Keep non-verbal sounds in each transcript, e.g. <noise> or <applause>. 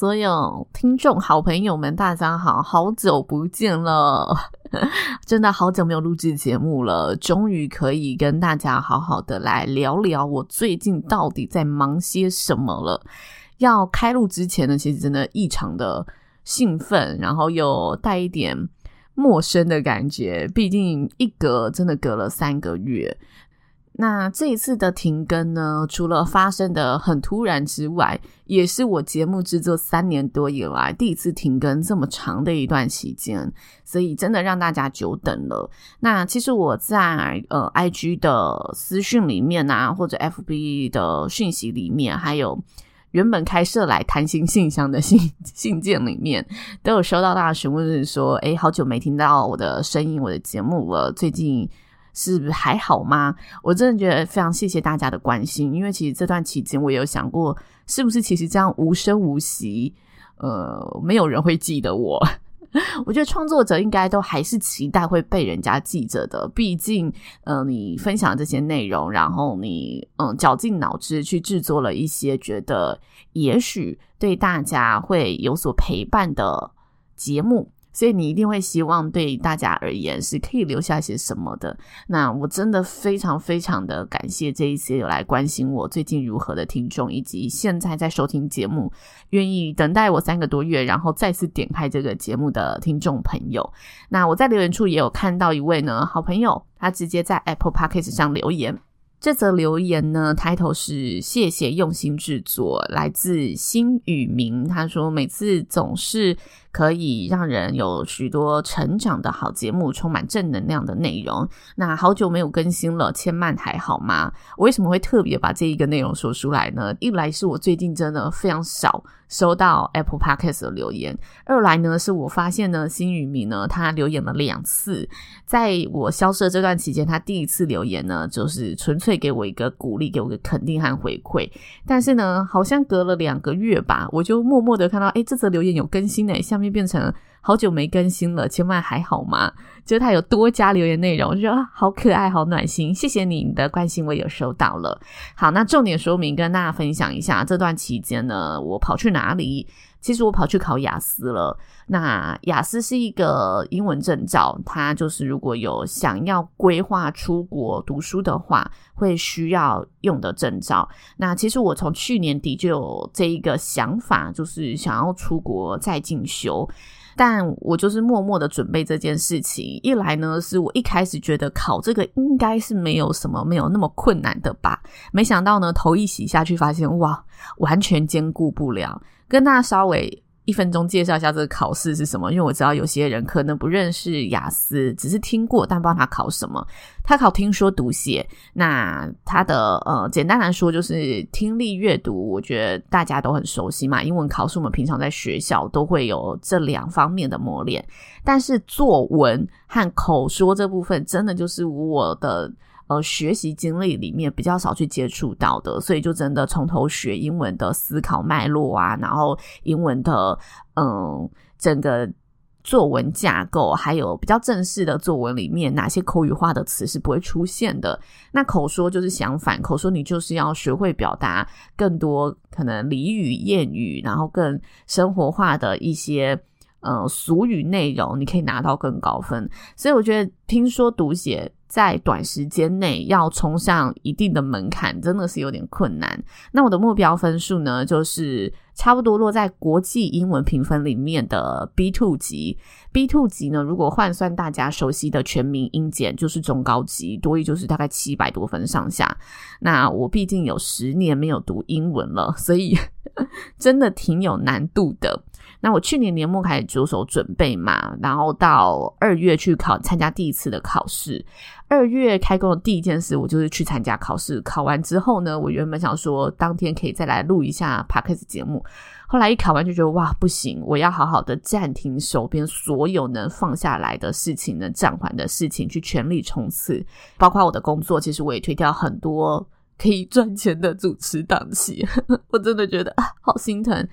所有听众好朋友们，大家好，好久不见了，<laughs> 真的好久没有录制节目了，终于可以跟大家好好的来聊聊我最近到底在忙些什么了。要开录之前呢，其实真的异常的兴奋，然后又带一点陌生的感觉，毕竟一隔真的隔了三个月。那这一次的停更呢，除了发生的很突然之外，也是我节目制作三年多以来第一次停更这么长的一段期间，所以真的让大家久等了。那其实我在呃 IG 的私讯里面啊，或者 FB 的讯息里面，还有原本开设来谈心信箱的信 <laughs> 信件里面，都有收到大家询问，是说，诶，好久没听到我的声音，我的节目了，最近。是还好吗？我真的觉得非常谢谢大家的关心，因为其实这段期间我有想过，是不是其实这样无声无息，呃，没有人会记得我。<laughs> 我觉得创作者应该都还是期待会被人家记着的，毕竟，呃，你分享这些内容，然后你嗯绞尽脑汁去制作了一些觉得也许对大家会有所陪伴的节目。所以你一定会希望对大家而言是可以留下些什么的。那我真的非常非常的感谢这一些有来关心我最近如何的听众，以及现在在收听节目、愿意等待我三个多月，然后再次点开这个节目的听众朋友。那我在留言处也有看到一位呢好朋友，他直接在 Apple Podcast 上留言。这则留言呢，title 是谢谢用心制作，来自新宇明。他说每次总是可以让人有许多成长的好节目，充满正能量的内容。那好久没有更新了，千曼还好吗？我为什么会特别把这一个内容说出来呢？一来是我最近真的非常少收到 Apple Podcast 的留言，二来呢是我发现呢新宇明呢他留言了两次，在我消失的这段期间，他第一次留言呢就是纯粹。给我一个鼓励，给我个肯定和回馈。但是呢，好像隔了两个月吧，我就默默的看到，哎，这则留言有更新呢，下面变成好久没更新了，千万还好吗？就是他有多加留言内容，我就觉得，好可爱，好暖心，谢谢你的关心，我有收到了。好，那重点说明跟大家分享一下，这段期间呢，我跑去哪里？其实我跑去考雅思了。那雅思是一个英文证照，它就是如果有想要规划出国读书的话，会需要用的证照。那其实我从去年底就有这一个想法，就是想要出国再进修。但我就是默默的准备这件事情。一来呢，是我一开始觉得考这个应该是没有什么，没有那么困难的吧。没想到呢，头一洗下去，发现哇，完全兼顾不了。跟大家稍微一分钟介绍一下这个考试是什么，因为我知道有些人可能不认识雅思，只是听过，但不知道他考什么。他考听说读写，那他的呃，简单来说就是听力阅读，我觉得大家都很熟悉嘛。英文考试我们平常在学校都会有这两方面的磨练，但是作文和口说这部分，真的就是我的。呃，学习经历里面比较少去接触到的，所以就真的从头学英文的思考脉络啊，然后英文的嗯整个作文架构，还有比较正式的作文里面哪些口语化的词是不会出现的。那口说就是相反，口说你就是要学会表达更多可能俚语、谚语，然后更生活化的一些呃俗语内容，你可以拿到更高分。所以我觉得听说读写。在短时间内要冲上一定的门槛，真的是有点困难。那我的目标分数呢，就是差不多落在国际英文评分里面的 B two 级。B two 级呢，如果换算大家熟悉的全民英检，就是中高级，多一就是大概七百多分上下。那我毕竟有十年没有读英文了，所以 <laughs> 真的挺有难度的。那我去年年末开始着手准备嘛，然后到二月去考参加第一次的考试。二月开工的第一件事，我就是去参加考试。考完之后呢，我原本想说当天可以再来录一下 Podcast 节目，后来一考完就觉得哇，不行，我要好好的暂停手边所有能放下来的事情、能暂缓的事情，去全力冲刺。包括我的工作，其实我也推掉很多可以赚钱的主持档期，<laughs> 我真的觉得啊，好心疼。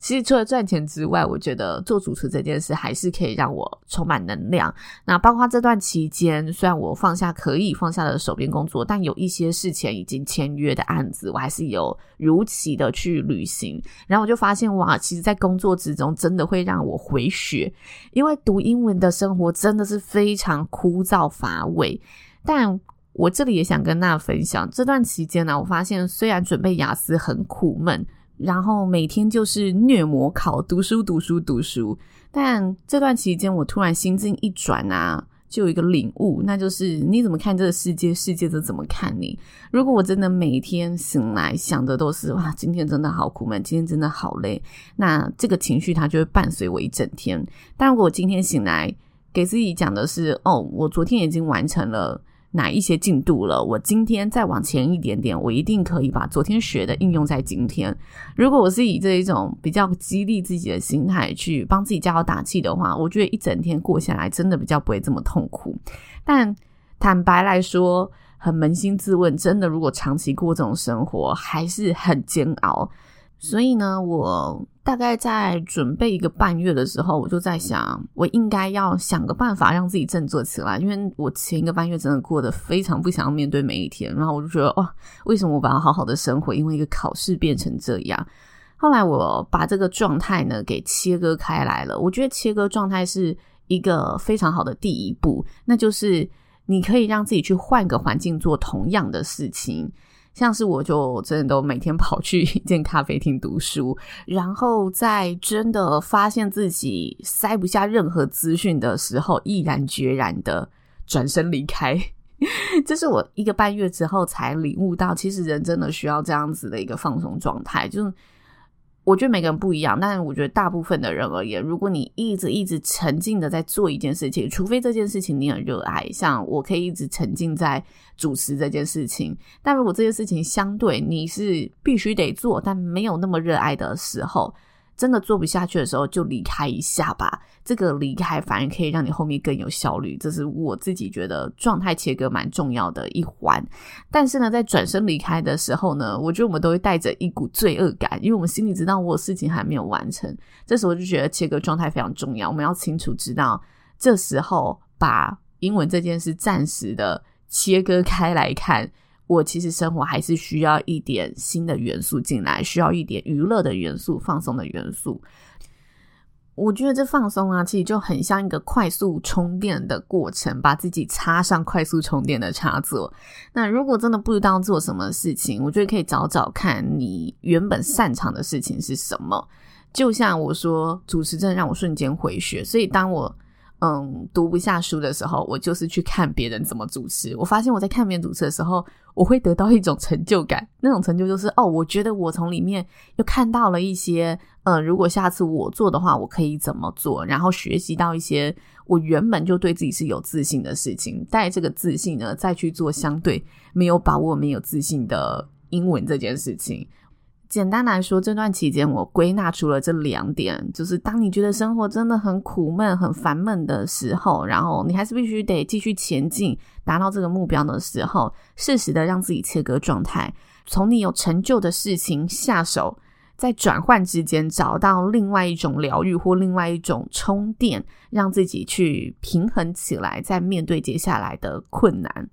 其实除了赚钱之外，我觉得做主持这件事还是可以让我充满能量。那包括这段期间，虽然我放下可以放下的手边工作，但有一些事前已经签约的案子，我还是有如期的去履行。然后我就发现，哇，其实，在工作之中真的会让我回血，因为读英文的生活真的是非常枯燥乏味。但我这里也想跟大家分享，这段期间呢，我发现虽然准备雅思很苦闷。然后每天就是虐模考，读书读书读书。但这段期间，我突然心境一转啊，就有一个领悟，那就是你怎么看这个世界，世界就怎么看你。如果我真的每天醒来想的都是哇，今天真的好苦闷，今天真的好累，那这个情绪它就会伴随我一整天。但如果我今天醒来，给自己讲的是哦，我昨天已经完成了。哪一些进度了？我今天再往前一点点，我一定可以把昨天学的应用在今天。如果我是以这一种比较激励自己的心态去帮自己加油打气的话，我觉得一整天过下来真的比较不会这么痛苦。但坦白来说，很扪心自问，真的如果长期过这种生活，还是很煎熬。所以呢，我大概在准备一个半月的时候，我就在想，我应该要想个办法让自己振作起来，因为我前一个半月真的过得非常不想要面对每一天，然后我就觉得，哇，为什么我把它好好的生活，因为一个考试变成这样？后来我把这个状态呢给切割开来了，我觉得切割状态是一个非常好的第一步，那就是你可以让自己去换个环境做同样的事情。像是我就真的都每天跑去一间咖啡厅读书，然后在真的发现自己塞不下任何资讯的时候，毅然决然的转身离开。<laughs> 这是我一个半月之后才领悟到，其实人真的需要这样子的一个放松状态，就是。我觉得每个人不一样，但是我觉得大部分的人而言，如果你一直一直沉浸的在做一件事情，除非这件事情你很热爱，像我可以一直沉浸在主持这件事情，但如果这件事情相对你是必须得做，但没有那么热爱的时候。真的做不下去的时候，就离开一下吧。这个离开反而可以让你后面更有效率，这是我自己觉得状态切割蛮重要的一环。但是呢，在转身离开的时候呢，我觉得我们都会带着一股罪恶感，因为我们心里知道我事情还没有完成。这时候就觉得切割状态非常重要，我们要清楚知道，这时候把英文这件事暂时的切割开来看。我其实生活还是需要一点新的元素进来，需要一点娱乐的元素、放松的元素。我觉得这放松啊，其实就很像一个快速充电的过程，把自己插上快速充电的插座。那如果真的不知道做什么事情，我觉得可以找找看你原本擅长的事情是什么。就像我说，主持真的让我瞬间回血，所以当我。嗯，读不下书的时候，我就是去看别人怎么主持。我发现我在看别人主持的时候，我会得到一种成就感。那种成就就是，哦，我觉得我从里面又看到了一些，嗯，如果下次我做的话，我可以怎么做？然后学习到一些我原本就对自己是有自信的事情，带这个自信呢，再去做相对没有把握、没有自信的英文这件事情。简单来说，这段期间我归纳出了这两点，就是当你觉得生活真的很苦闷、很烦闷的时候，然后你还是必须得继续前进，达到这个目标的时候，适时的让自己切割状态，从你有成就的事情下手，在转换之间找到另外一种疗愈或另外一种充电，让自己去平衡起来，再面对接下来的困难。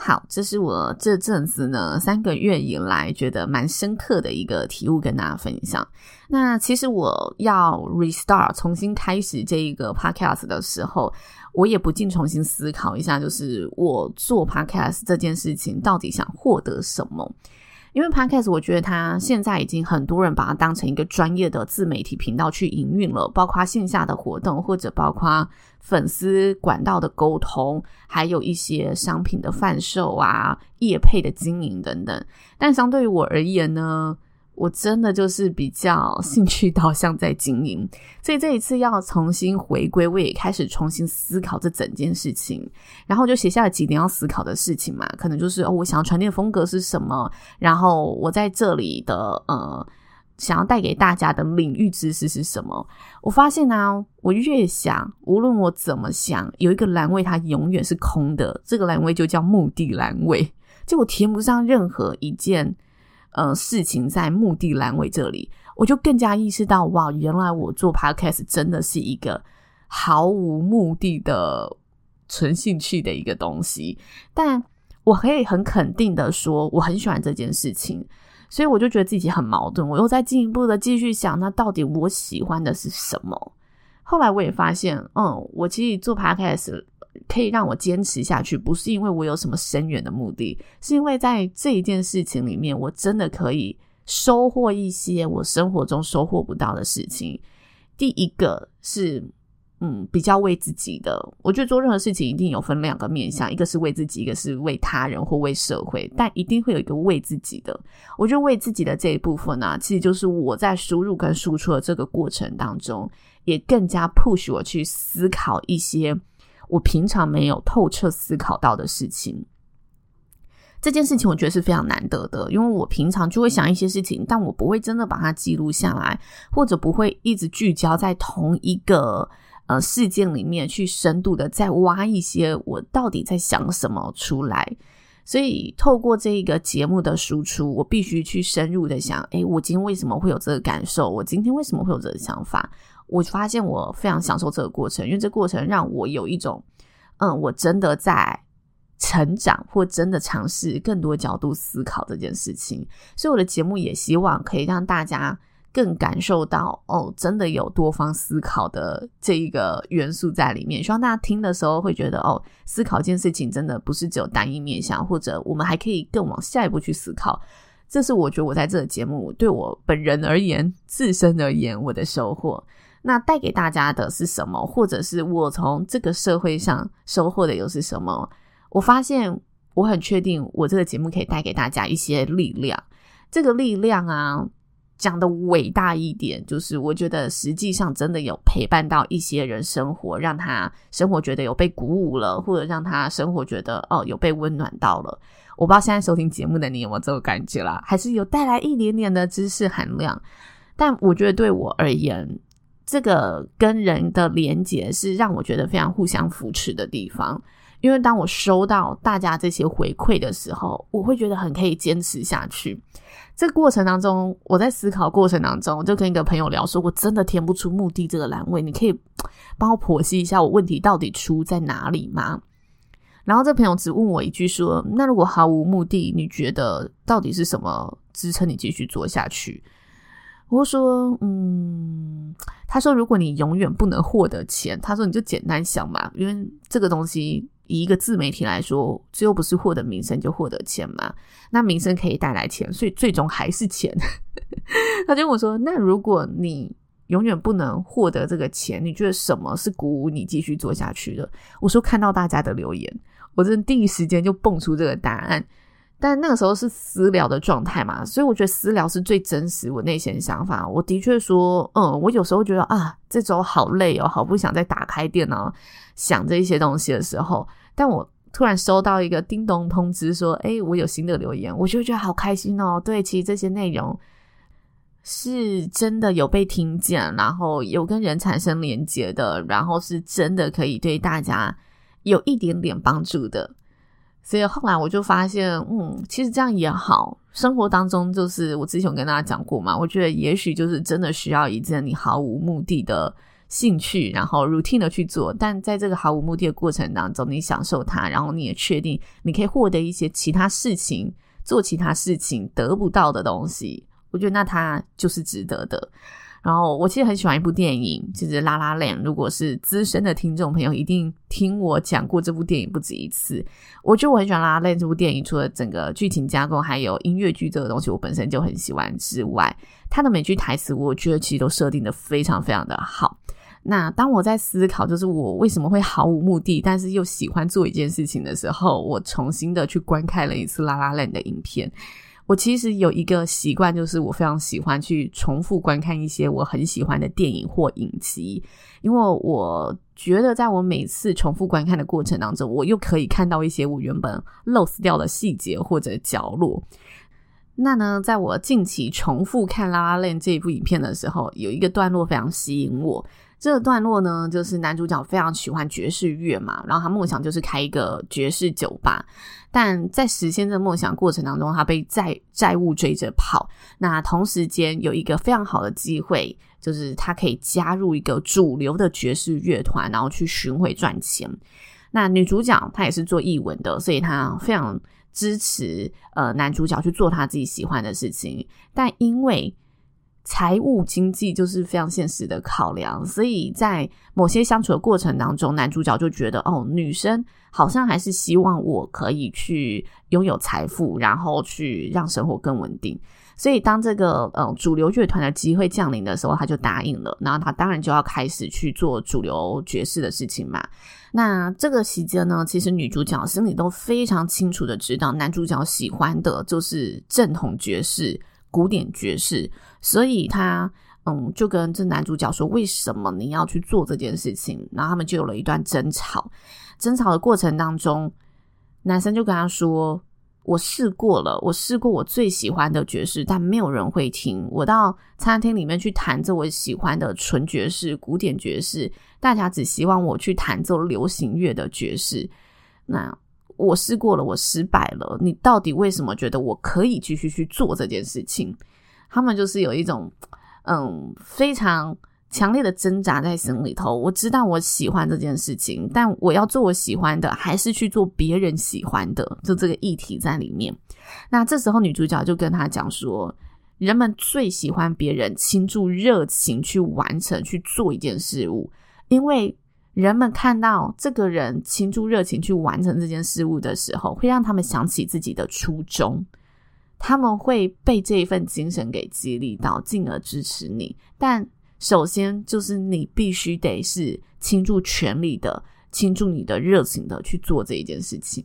好，这是我这阵子呢三个月以来觉得蛮深刻的一个体悟，跟大家分享。那其实我要 restart 重新开始这一个 podcast 的时候，我也不禁重新思考一下，就是我做 podcast 这件事情到底想获得什么。因为 Podcast，我觉得它现在已经很多人把它当成一个专业的自媒体频道去营运了，包括线下的活动，或者包括粉丝管道的沟通，还有一些商品的贩售啊、业配的经营等等。但相对于我而言呢，我真的就是比较兴趣导向在经营，<laughs> 所以这一次要重新回归，我也开始重新思考这整件事情，然后就写下了几点要思考的事情嘛，可能就是，我想要传递的风格是什么，然后我在这里的呃，想要带给大家的领域知识是什么。我发现呢、啊，我越想，无论我怎么想，有一个栏位它永远是空的，这个栏位就叫目的栏位，就我填不上任何一件。呃，事情在目的栏位这里，我就更加意识到，哇，原来我做 podcast 真的是一个毫无目的的纯兴趣的一个东西。但我可以很肯定的说，我很喜欢这件事情，所以我就觉得自己很矛盾。我又在进一步的继续想，那到底我喜欢的是什么？后来我也发现，嗯，我其实做 podcast。可以让我坚持下去，不是因为我有什么深远的目的，是因为在这一件事情里面，我真的可以收获一些我生活中收获不到的事情。第一个是，嗯，比较为自己的。我觉得做任何事情一定有分两个面向，一个是为自己，一个是为他人或为社会，但一定会有一个为自己的。我觉得为自己的这一部分呢、其实就是我在输入跟输出的这个过程当中，也更加 push 我去思考一些。我平常没有透彻思考到的事情，这件事情我觉得是非常难得的，因为我平常就会想一些事情，但我不会真的把它记录下来，或者不会一直聚焦在同一个呃事件里面去深度的再挖一些我到底在想什么出来。所以透过这个节目的输出，我必须去深入的想，诶，我今天为什么会有这个感受？我今天为什么会有这个想法？我发现我非常享受这个过程，因为这过程让我有一种，嗯，我真的在成长，或真的尝试更多角度思考这件事情。所以我的节目也希望可以让大家更感受到，哦，真的有多方思考的这一个元素在里面。希望大家听的时候会觉得，哦，思考这件事情真的不是只有单一面向，或者我们还可以更往下一步去思考。这是我觉得我在这个节目对我本人而言，自身而言，我的收获。那带给大家的是什么？或者是我从这个社会上收获的又是什么？我发现我很确定，我这个节目可以带给大家一些力量。这个力量啊，讲的伟大一点，就是我觉得实际上真的有陪伴到一些人生活，让他生活觉得有被鼓舞了，或者让他生活觉得哦有被温暖到了。我不知道现在收听节目的你有没有这种感觉啦？还是有带来一点点的知识含量？但我觉得对我而言，这个跟人的连接是让我觉得非常互相扶持的地方，因为当我收到大家这些回馈的时候，我会觉得很可以坚持下去。这个过程当中，我在思考过程当中，我就跟一个朋友聊说，我真的填不出目的这个栏位，你可以帮我剖析一下我问题到底出在哪里吗？然后这朋友只问我一句说，那如果毫无目的，你觉得到底是什么支撑你继续做下去？我说，嗯，他说，如果你永远不能获得钱，他说你就简单想嘛，因为这个东西以一个自媒体来说，最后不是获得名声就获得钱嘛。那名声可以带来钱，所以最终还是钱。<laughs> 他就跟我说，那如果你永远不能获得这个钱，你觉得什么是鼓舞你继续做下去的？我说，看到大家的留言，我真的第一时间就蹦出这个答案。但那个时候是私聊的状态嘛，所以我觉得私聊是最真实我内心的想法。我的确说，嗯，我有时候觉得啊，这周好累哦，好不想再打开电脑想这一些东西的时候，但我突然收到一个叮咚通知说，诶，我有新的留言，我就觉得好开心哦。对，其实这些内容是真的有被听见，然后有跟人产生连接的，然后是真的可以对大家有一点点帮助的。所以后来我就发现，嗯，其实这样也好。生活当中，就是我之前有跟大家讲过嘛，我觉得也许就是真的需要一件你毫无目的的兴趣，然后 routine 的去做。但在这个毫无目的的过程当中，你享受它，然后你也确定你可以获得一些其他事情，做其他事情得不到的东西。我觉得那它就是值得的。然后我其实很喜欢一部电影，就是《La La Land》。如果是资深的听众朋友，一定听我讲过这部电影不止一次。我觉得我很喜欢《La La Land》这部电影，除了整个剧情架构，还有音乐剧这个东西，我本身就很喜欢之外，它的每句台词，我觉得其实都设定的非常非常的好。那当我在思考，就是我为什么会毫无目的，但是又喜欢做一件事情的时候，我重新的去观看了一次《La La Land》的影片。我其实有一个习惯，就是我非常喜欢去重复观看一些我很喜欢的电影或影集，因为我觉得在我每次重复观看的过程当中，我又可以看到一些我原本 lost 掉的细节或者角落。那呢，在我近期重复看《La La Land》这一部影片的时候，有一个段落非常吸引我。这段落呢，就是男主角非常喜欢爵士乐嘛，然后他梦想就是开一个爵士酒吧，但在实现这个梦想过程当中，他被债债务追着跑。那同时间有一个非常好的机会，就是他可以加入一个主流的爵士乐团，然后去巡回赚钱。那女主角她也是做艺文的，所以她非常支持呃男主角去做他自己喜欢的事情，但因为财务经济就是非常现实的考量，所以在某些相处的过程当中，男主角就觉得哦，女生好像还是希望我可以去拥有财富，然后去让生活更稳定。所以当这个呃主流乐团的机会降临的时候，他就答应了。然后他当然就要开始去做主流爵士的事情嘛。那这个期间呢，其实女主角心里都非常清楚的知道，男主角喜欢的就是正统爵士。古典爵士，所以他嗯就跟这男主角说：“为什么你要去做这件事情？”然后他们就有了一段争吵。争吵的过程当中，男生就跟他说：“我试过了，我试过我最喜欢的爵士，但没有人会听。我到餐厅里面去弹奏我喜欢的纯爵士、古典爵士，大家只希望我去弹奏流行乐的爵士。”那我试过了，我失败了。你到底为什么觉得我可以继续去做这件事情？他们就是有一种嗯非常强烈的挣扎在心里头。我知道我喜欢这件事情，但我要做我喜欢的，还是去做别人喜欢的？就这个议题在里面。那这时候女主角就跟他讲说：人们最喜欢别人倾注热情去完成去做一件事物，因为。人们看到这个人倾注热情去完成这件事物的时候，会让他们想起自己的初衷，他们会被这一份精神给激励到，进而支持你。但首先就是你必须得是倾注全力的、倾注你的热情的去做这一件事情。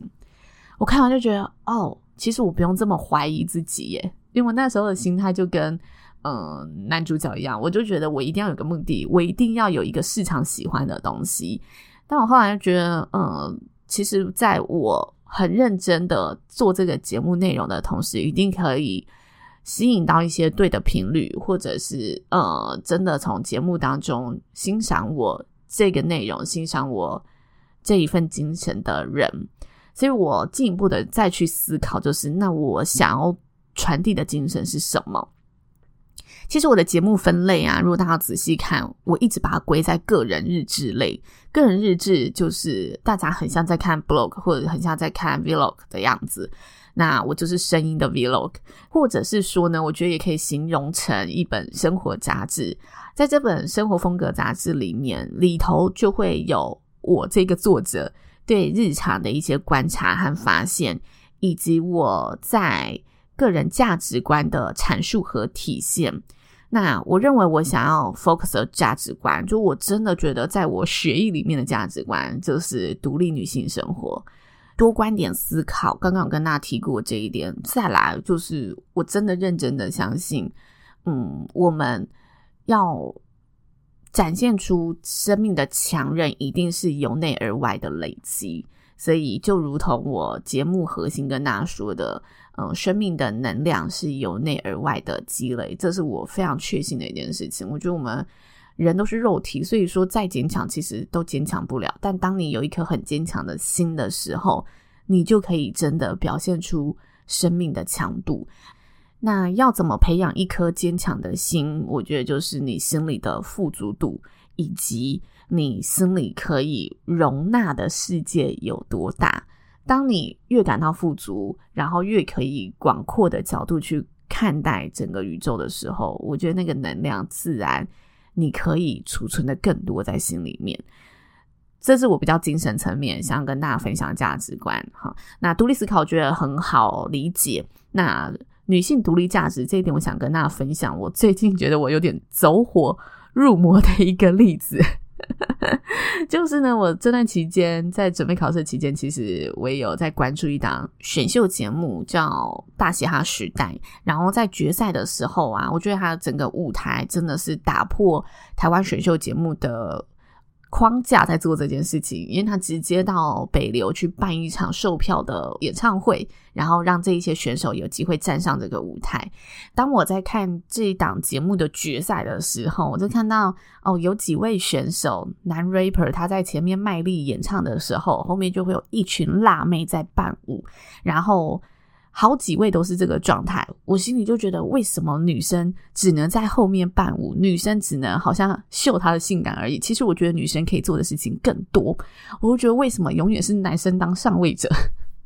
我看完就觉得，哦，其实我不用这么怀疑自己耶，因为那时候的心态就跟。嗯，男主角一样，我就觉得我一定要有个目的，我一定要有一个市场喜欢的东西。但我后来就觉得，嗯，其实在我很认真的做这个节目内容的同时，一定可以吸引到一些对的频率，或者是呃，真的从节目当中欣赏我这个内容、欣赏我这一份精神的人。所以我进一步的再去思考，就是那我想要传递的精神是什么？其实我的节目分类啊，如果大家仔细看，我一直把它归在个人日志类。个人日志就是大家很像在看 blog 或者很像在看 vlog 的样子。那我就是声音的 vlog，或者是说呢，我觉得也可以形容成一本生活杂志。在这本生活风格杂志里面，里头就会有我这个作者对日常的一些观察和发现，以及我在。个人价值观的阐述和体现。那我认为，我想要 focus 的价值观，就我真的觉得，在我学艺里面的价值观就是独立女性生活，多观点思考。刚刚有跟大家提过这一点。再来，就是我真的认真的相信，嗯，我们要展现出生命的强韧，一定是由内而外的累积。所以，就如同我节目核心跟大家说的。嗯，生命的能量是由内而外的积累，这是我非常确信的一件事情。我觉得我们人都是肉体，所以说再坚强，其实都坚强不了。但当你有一颗很坚强的心的时候，你就可以真的表现出生命的强度。那要怎么培养一颗坚强的心？我觉得就是你心里的富足度，以及你心里可以容纳的世界有多大。当你越感到富足，然后越可以广阔的角度去看待整个宇宙的时候，我觉得那个能量自然你可以储存的更多在心里面。这是我比较精神层面想要跟大家分享价值观。哈，那独立思考我觉得很好理解。那女性独立价值这一点，我想跟大家分享。我最近觉得我有点走火入魔的一个例子。<laughs> 就是呢，我这段期间在准备考试期间，其实我也有在关注一档选秀节目，叫《大嘻哈时代》。然后在决赛的时候啊，我觉得他整个舞台真的是打破台湾选秀节目的。框架在做这件事情，因为他直接到北流去办一场售票的演唱会，然后让这一些选手有机会站上这个舞台。当我在看这一档节目的决赛的时候，我就看到哦，有几位选手男 rapper 他在前面卖力演唱的时候，后面就会有一群辣妹在伴舞，然后。好几位都是这个状态，我心里就觉得，为什么女生只能在后面伴舞？女生只能好像秀她的性感而已。其实我觉得女生可以做的事情更多。我就觉得为什么永远是男生当上位者？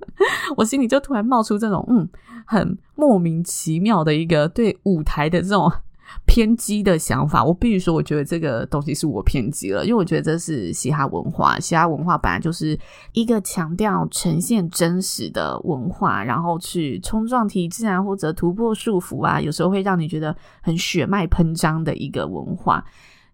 <laughs> 我心里就突然冒出这种嗯，很莫名其妙的一个对舞台的这种。偏激的想法，我必须说，我觉得这个东西是我偏激了，因为我觉得这是嘻哈文化，嘻哈文化本来就是一个强调呈现真实的文化，然后去冲撞体制啊，或者突破束缚啊，有时候会让你觉得很血脉喷张的一个文化，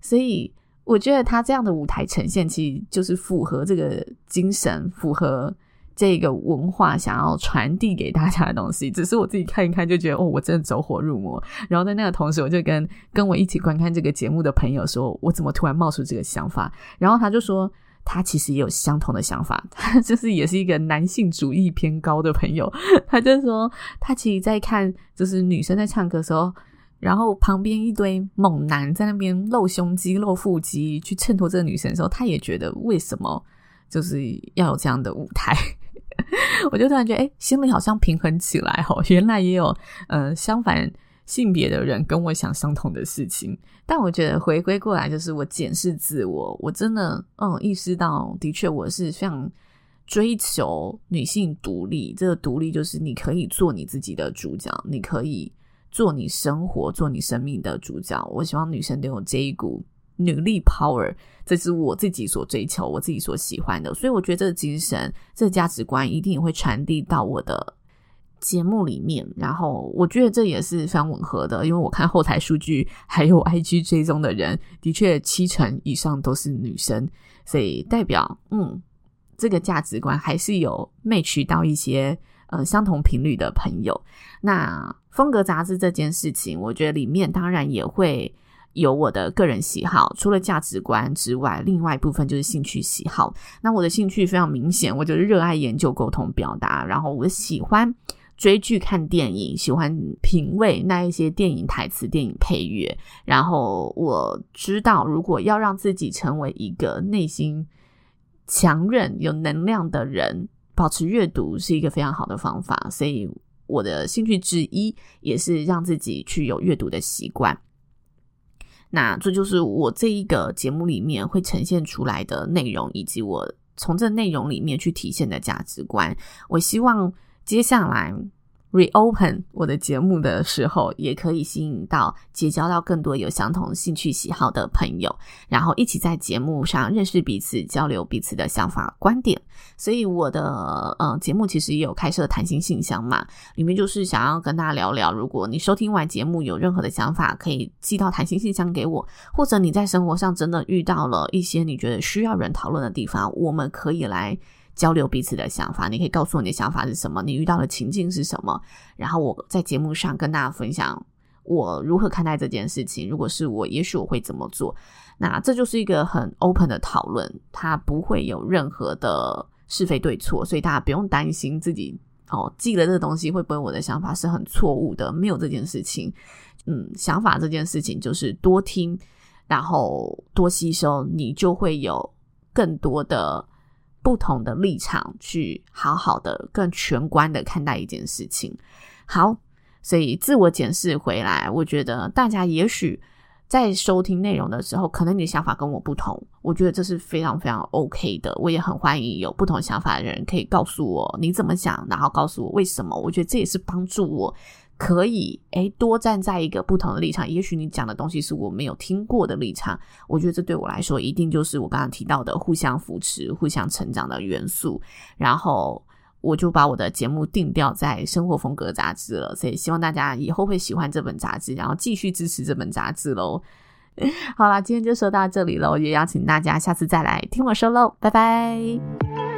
所以我觉得他这样的舞台呈现，其实就是符合这个精神，符合。这个文化想要传递给大家的东西，只是我自己看一看就觉得哦，我真的走火入魔。然后在那个同时，我就跟跟我一起观看这个节目的朋友说，我怎么突然冒出这个想法？然后他就说，他其实也有相同的想法，<laughs> 就是也是一个男性主义偏高的朋友。他就说，他其实在看就是女生在唱歌的时候，然后旁边一堆猛男在那边露胸肌、露腹肌去衬托这个女生的时候，他也觉得为什么就是要有这样的舞台？我就突然觉得，哎、心里好像平衡起来哦。原来也有呃相反性别的人跟我想相同的事情。但我觉得回归过来，就是我检视自我，我真的嗯意识到，的确我是非常追求女性独立。这个独立就是你可以做你自己的主角，你可以做你生活、做你生命的主角。我希望女生都有这一股。女力 power，这是我自己所追求、我自己所喜欢的，所以我觉得这个精神、这个价值观一定也会传递到我的节目里面。然后，我觉得这也是非常吻合的，因为我看后台数据，还有 <laughs> IG 追踪的人，的确七成以上都是女生，所以代表，嗯，这个价值观还是有 match 到一些呃相同频率的朋友。那风格杂志这件事情，我觉得里面当然也会。有我的个人喜好，除了价值观之外，另外一部分就是兴趣喜好。那我的兴趣非常明显，我就是热爱研究、沟通、表达。然后我喜欢追剧、看电影，喜欢品味那一些电影台词、电影配乐。然后我知道，如果要让自己成为一个内心强韧、有能量的人，保持阅读是一个非常好的方法。所以我的兴趣之一也是让自己去有阅读的习惯。那这就是我这一个节目里面会呈现出来的内容，以及我从这内容里面去体现的价值观。我希望接下来。Reopen 我的节目的时候，也可以吸引到结交到更多有相同兴趣喜好的朋友，然后一起在节目上认识彼此，交流彼此的想法观点。所以我的呃节目其实也有开设谈心信箱嘛，里面就是想要跟大家聊聊，如果你收听完节目有任何的想法，可以寄到谈心信箱给我，或者你在生活上真的遇到了一些你觉得需要人讨论的地方，我们可以来。交流彼此的想法，你可以告诉我你的想法是什么，你遇到的情境是什么，然后我在节目上跟大家分享我如何看待这件事情。如果是我，也许我会怎么做。那这就是一个很 open 的讨论，它不会有任何的是非对错，所以大家不用担心自己哦记了这个东西会不会我的想法是很错误的，没有这件事情。嗯，想法这件事情就是多听，然后多吸收，你就会有更多的。不同的立场去好好的、更全观的看待一件事情。好，所以自我检视回来，我觉得大家也许在收听内容的时候，可能你的想法跟我不同，我觉得这是非常非常 OK 的。我也很欢迎有不同想法的人可以告诉我你怎么想，然后告诉我为什么。我觉得这也是帮助我可以诶多站在一个不同的立场。也许你讲的东西是我没有听过的立场，我觉得这对我来说一定就是我刚刚提到的互相扶持、互相成长的元素。然后我就把我的节目定调在生活风格杂志了，所以希望大家以后会喜欢这本杂志，然后继续支持这本杂志喽。<laughs> 好啦，今天就说到这里喽，也邀请大家下次再来听我说喽，拜拜。